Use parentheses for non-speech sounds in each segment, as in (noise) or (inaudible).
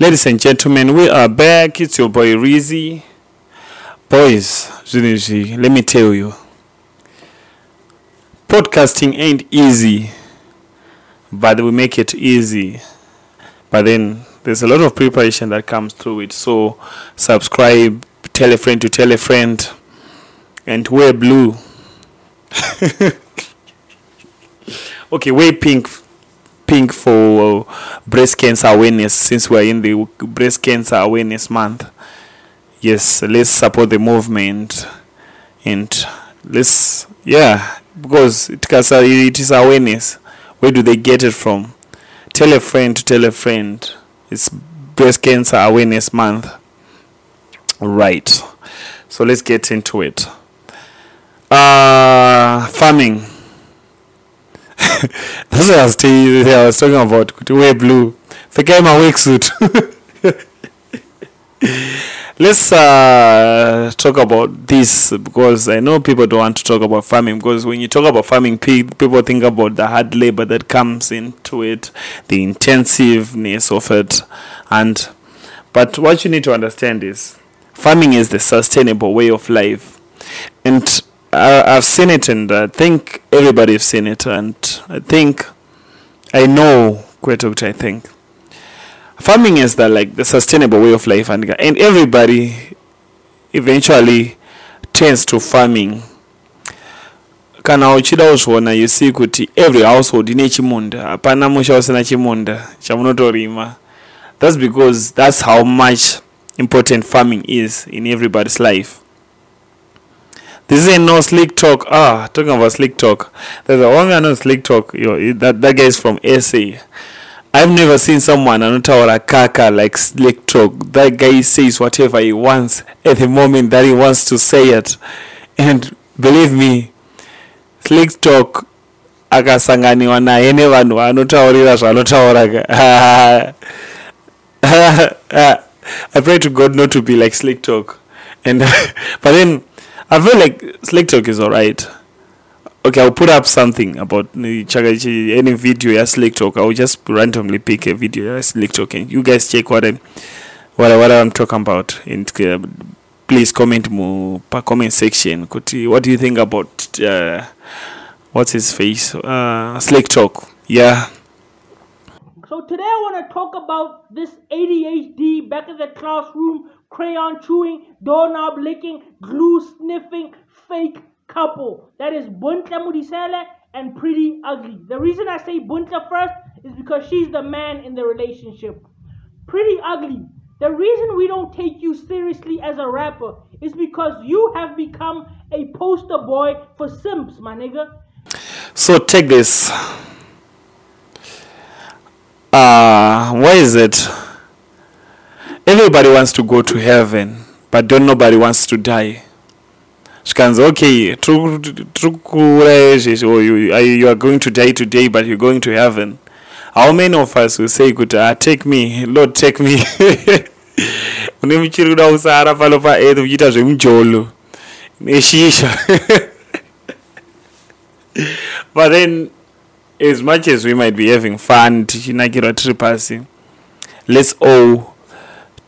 Ladies and gentlemen, we are back. It's your boy Rizzy. Boys, let me tell you. Podcasting ain't easy, but we make it easy. But then there's a lot of preparation that comes through it. So subscribe, tell a friend to tell a friend, and wear blue. (laughs) okay, wear pink pink for breast cancer awareness since we're in the breast cancer awareness month. Yes, let's support the movement and let's yeah because it, it is awareness. Where do they get it from? Tell a friend to tell a friend. It's breast cancer awareness month. Right. So let's get into it. Uh farming (laughs) That's what I was was talking about to wear blue. Forget my work suit. (laughs) Let's uh, talk about this because I know people don't want to talk about farming because when you talk about farming, people think about the hard labor that comes into it, the intensiveness of it, and but what you need to understand is farming is the sustainable way of life, and I, have seen it, and I think everybody has seen it, and I think I know Kwetukta, I think. Farming is the like the sustainable way of life, and and everybody eventually turns to farming. kana uchida uzviona you see kuti every household ine chimunda hapana musha usina chimunda chamunotorima. That's because that's how much important farming is in everybody's life this ain't no slick talk. Ah, talking about Slik Talk. There's a one man on Slik Talk. Yo, that that guy is from SA. I've never seen someone anotaura kaka like Slik Talk. That guy says whatever he wants at the moment that he wants to say it, and believe me, Slik Talk akasanganiwa naye nevanhu vanotaurira zvaanotaura (laughs) i pray to god not to be like Slik Talk and (laughs) but then I feel like Slik Talk is alright. Okay, I'll put up something about any video yeah Slik Talk. I'll just randomly pick a video yeah Slik Talk and you guys check what I'm what, what I'm talking about. And uh, please comment mo comment section. What do you think about uh, what's his face? Uh, Slik Talk. Yeah. So today I want to talk about this ADHD back in the classroom crayon chewing, doorknob licking, glue sniffing, fake couple. That is Bunta Mudisele and Pretty Ugly. The reason I say Bunta first is because she's the man in the relationship. Pretty Ugly. The reason we don't take you seriously as a rapper is because you have become a poster boy for simps, my nigga. So take this. Uh, why is it? everybody wants to go to heaven but don't nobody wants to die. Zvikanzi okay tiri kuuraya izvezvi or you are going to die today but you're going to heaven. How many of us will say kuti ah take me lord take me. (laughs) Une muchiri kuda kusara pano paearth uchiita zvemujolo neshisha (laughs) but then as much as we might be having fun tichinakirwa tiri pasi let's all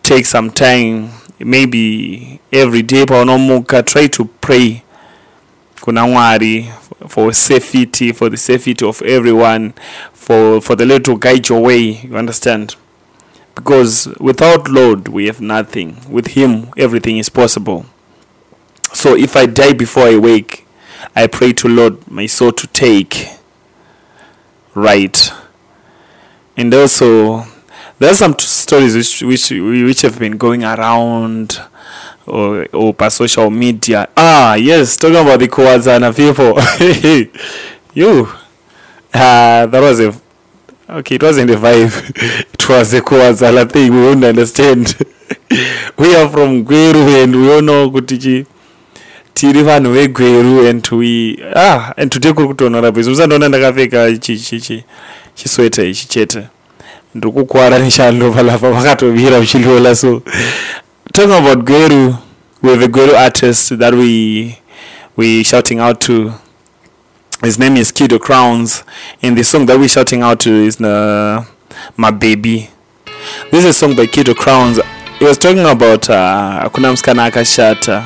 take some time maybe every day paunomuka try to pray kuna mwari for safety for the safety of everyone for for the lord to guide your way you understand? Because without lord we have nothing. With him everything is possible. So if i die before i wake i pray to lord my soul to take right and also there are some stories which which which have been going around or or social media. Ah, yes, talking about the Kowazana people. (laughs) you, ah, uh, that was a okay. It wasn't a vibe. (laughs) it was a Kowazana thing. We won't understand. (laughs) we are from Gweru and we all know Kutichi. Tiri vanhu vegweru and we ah and today kuri kutonhora bhizi musandoona ndakapfeka chisweta ichi chete. Ndiri kukwara nechandova lapa vakatovira uchiliola so talking about gweru we have a gweru artist that we we shouting out to. His name is QuedowQrowns and the song that we shouting out to is uh, my baby. This is a song by QuedowQrowns. He was talking about uh, hakuna msikana akashata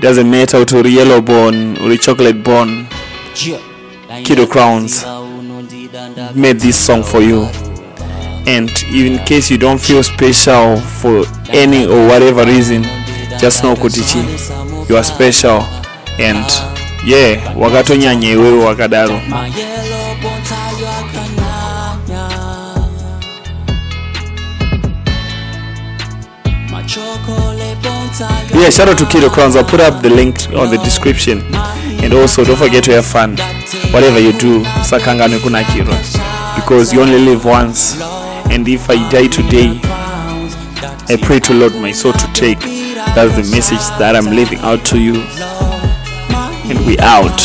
doesn't matter kuti uri yellow born uri chocolate born QuedowQrowns made this song for you. And in case you don't feel special for any or whatever reason just know kutichi you are special. And yeah wakatonyanya iwewe wakadaro yeah shout out to QuedowQrowns. I'll put up the link on the description. And also don't forget to have fun. Whatever you do sakangane kunakirwa because you only live once. And if I die today I pray to Lord my soul to take. That's the message that I'm leaving out to you. And we out